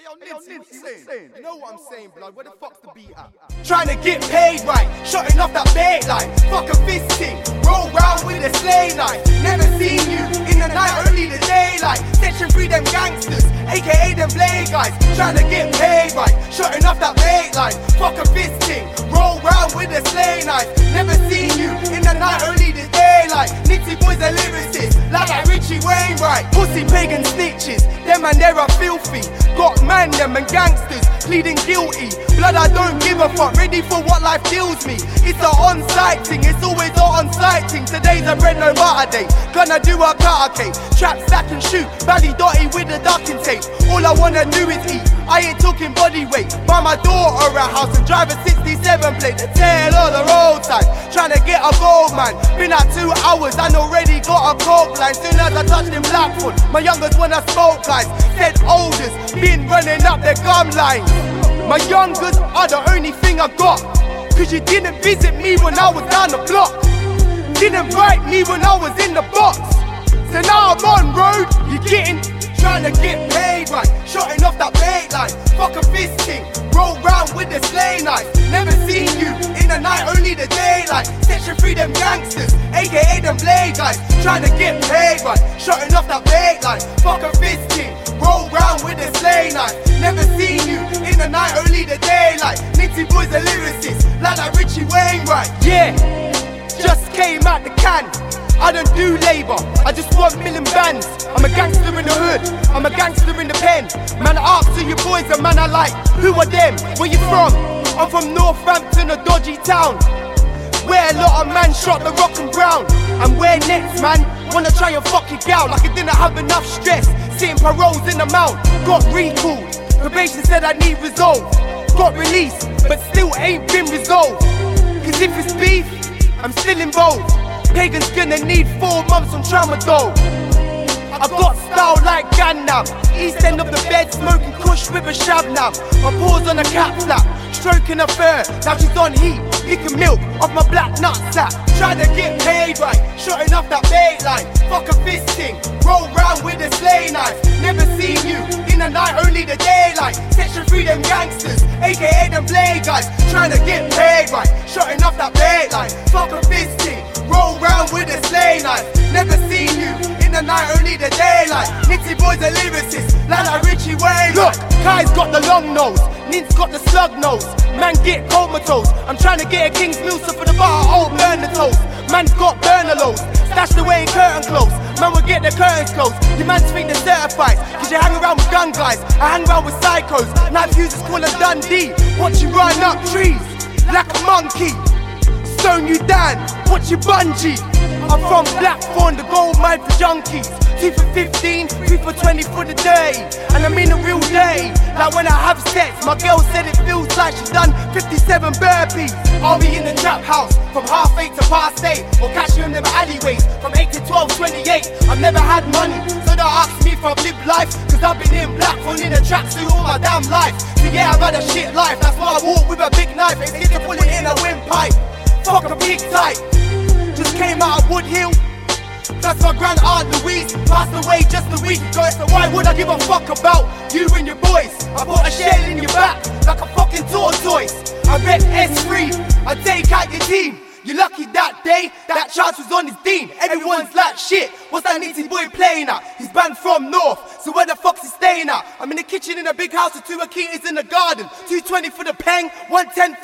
Hey, yo, Nincy, what you saying? You know what I'm saying, blood? Where the fuck's the beat at? Trying to get paid right, shutting off that bait line. Fuck a fisting, roll round with a sleigh knife. Never seen you in the night, only the daylight. Section free them gangsters, aka them blade guys. Trying to get paid right, shutting off that bait line. Fuck a fisting, roll round with a sleigh knife. Never seen you in the night, daylight. Nitty boys are lyricists, like, like Richie Wainwright. Pussy pagan snitches, them and they are filthy. Got man, them and gangsters pleading guilty. Blood, I don't give a fuck. Ready for what life deals me. It's a on-site thing. It's always a on-site thing. Today's a bread no butter day. Gonna do a cutter cake. Trap, stack and shoot. Belly dotty with the ducking tape. All I wanna do is eat. I ain't talking body weight. Buy my daughter a house and drive a 67 plate. The tail of the roadside. Trying to get a gold man. Been out two hours and already got a coke line. Soon as I touched in Blackpool, my youngest wanna smoke guys. Said oldest, been running up the gum line. My young youngers are the only thing I got. Cause you didn't visit me when I was down the block. Didn't write me when I was in the box. So now I'm on road, you getting trying to get paid right. Shotting off that bait line. Fuck a fisting, roll round with the sleigh knife. Never seen you in the night, only the daylight. Section free them gangsters, aka them blade guys. Trying to get paid right. Shotting off that bait line. Fuck a fisting, roll round with the sleigh knife. Never seen you in the night, only the daylight. Nitty boys are lyricists, like that Richie Wainwright. Yeah, just came out the can. I don't do labour, I just want million bands. I'm a gangster in the hood, I'm a gangster in the pen. Man, I ask to your boys, and man, I like, who are them? Where you from? I'm from Northampton, a dodgy town. Where a lot of man shot the rock and brown. And where next, man? Wanna try and fuck your gal like I didn't have enough stress. Sitting paroles in the mount, got recalled. Probation said I need resolve. Got released, but still ain't been resolved. Cause if it's beef, I'm still involved. Pagan's gonna need four months on tramadol. I've got style like Gangnam. East end of the bed, smoking kush with a shabnam. My paws on a cat flap, stroking her fur. Now she's on heat, licking milk off my black nut sack. Trying to get paid right, shotting off that bait line. Fuck a fisting, roll round with a sleigh knife. Never seen you in the night, only the daylight. Section free them gangsters, aka them blade guys. Trying to get paid right, shotting off that bait line. Fuck a fisting, roll round with a sleigh knife. Never seen you in the night, only the daylight. Nitty boys are lyricists, like that Richie Wayne. Look, Kai's got the long nose, Nint's got the slug nose. Man, get comatose. I'm trying to get a King's Milsa for the bar, oh, burn the toast. Man's got burner loads, stashed away in curtain close. Man will get the curtains closed. Your man think they're certified, cause you hang around with gun guys. I hang around with psychos. Knife users call a Dundee. Watch you run up trees like a monkey stone you down, watch you bungee. I'm from Blackthorn, the gold mine for junkies. Two for 15, three for 20 for the day. And I mean a real day. Like when I have sex, my girl said it feels like she's done 57 burpees. I'll be in the trap house from half eight to past eight. Or catch you in them alleyways from 8 to 12, 28. I've never had money, so don't ask me if I've lived life. Cause I've been in Blackthorn in a tracksuit all my damn life. So yeah, I've had a shit life. That's why I walk with a big knife. It's here to pull it in a windpipe. Fuck a big tight. Just came out of Wood Hill. That's my grand aunt Louise. Passed away just a week ago. So why would I give a fuck about you and your boys? I put a shell in your back like a fucking tortoise. I bet S3. I take out your team. You're lucky that day, that chance was on his team. Everyone's like shit. What's that nitty boy playing at? He's banned from North, so where the fuck's he staying at? I'm in the kitchen in a big house with two Akitas in the garden. 220 for the peng, 110 for the garden.